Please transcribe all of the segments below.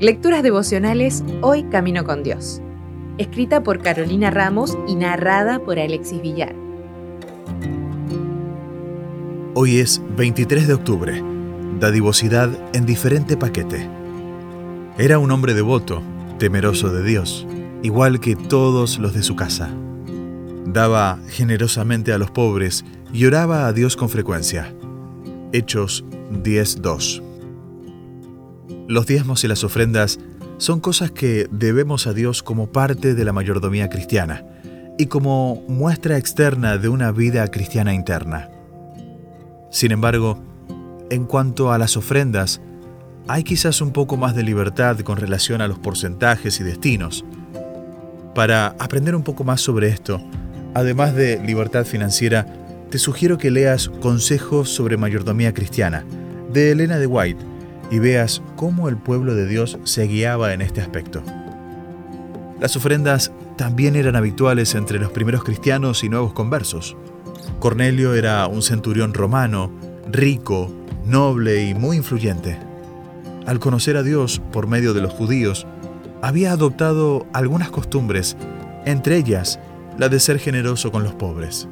Lecturas devocionales Hoy Camino con Dios. Escrita por Carolina Ramos y narrada por Alexis Villar. Hoy es 23 de octubre. Dadivosidad en diferente paquete. Era un hombre devoto, temeroso de Dios, igual que todos los de su casa. Daba generosamente a los pobres y oraba a Dios con frecuencia. Hechos 10.2 los diezmos y las ofrendas son cosas que debemos a Dios como parte de la mayordomía cristiana y como muestra externa de una vida cristiana interna. Sin embargo, en cuanto a las ofrendas, hay quizás un poco más de libertad con relación a los porcentajes y destinos. Para aprender un poco más sobre esto, además de libertad financiera, te sugiero que leas Consejos sobre Mayordomía Cristiana, de Elena de White, y veas cómo el pueblo de Dios se guiaba en este aspecto. Las ofrendas también eran habituales entre los primeros cristianos y nuevos conversos. Cornelio era un centurión romano, rico, noble y muy influyente. Al conocer a Dios por medio de los judíos, había adoptado algunas costumbres, entre ellas la de ser generoso con los pobres.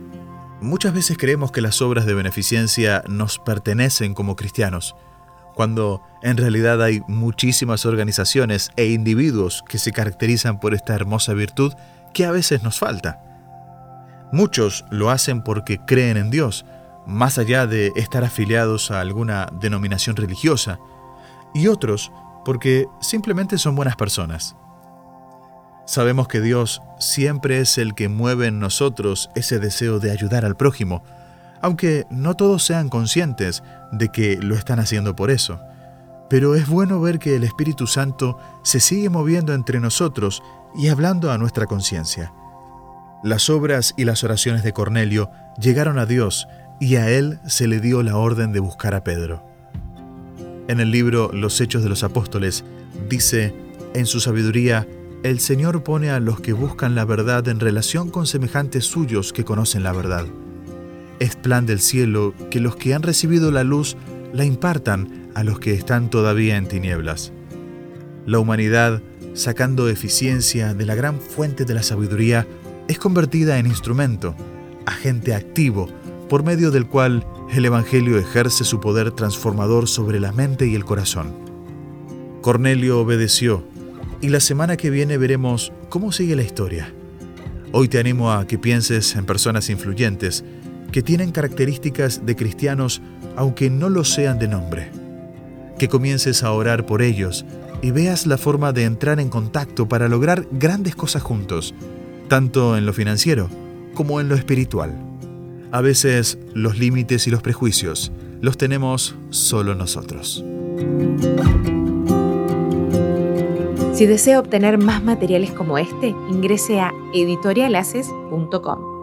Muchas veces creemos que las obras de beneficencia nos pertenecen como cristianos, cuando en realidad hay muchísimas organizaciones e individuos que se caracterizan por esta hermosa virtud que a veces nos falta. Muchos lo hacen porque creen en Dios, más allá de estar afiliados a alguna denominación religiosa, y otros porque simplemente son buenas personas. Sabemos que Dios siempre es el que mueve en nosotros ese deseo de ayudar al prójimo, aunque no todos sean conscientes de que lo están haciendo por eso. Pero es bueno ver que el Espíritu Santo se sigue moviendo entre nosotros y hablando a nuestra conciencia. Las obras y las oraciones de Cornelio llegaron a Dios y a él se le dio la orden de buscar a Pedro. En el libro Los Hechos de los Apóstoles dice, en su sabiduría, el Señor pone a los que buscan la verdad en relación con semejantes suyos que conocen la verdad. Es plan del cielo que los que han recibido la luz la impartan a los que están todavía en tinieblas. La humanidad, sacando eficiencia de la gran fuente de la sabiduría, es convertida en instrumento, agente activo, por medio del cual el Evangelio ejerce su poder transformador sobre la mente y el corazón. Cornelio obedeció, y la semana que viene veremos cómo sigue la historia. Hoy te animo a que pienses en personas influyentes, que tienen características de cristianos aunque no lo sean de nombre. Que comiences a orar por ellos y veas la forma de entrar en contacto para lograr grandes cosas juntos, tanto en lo financiero como en lo espiritual. A veces los límites y los prejuicios los tenemos solo nosotros. Si desea obtener más materiales como este, ingrese a editorialaces.com.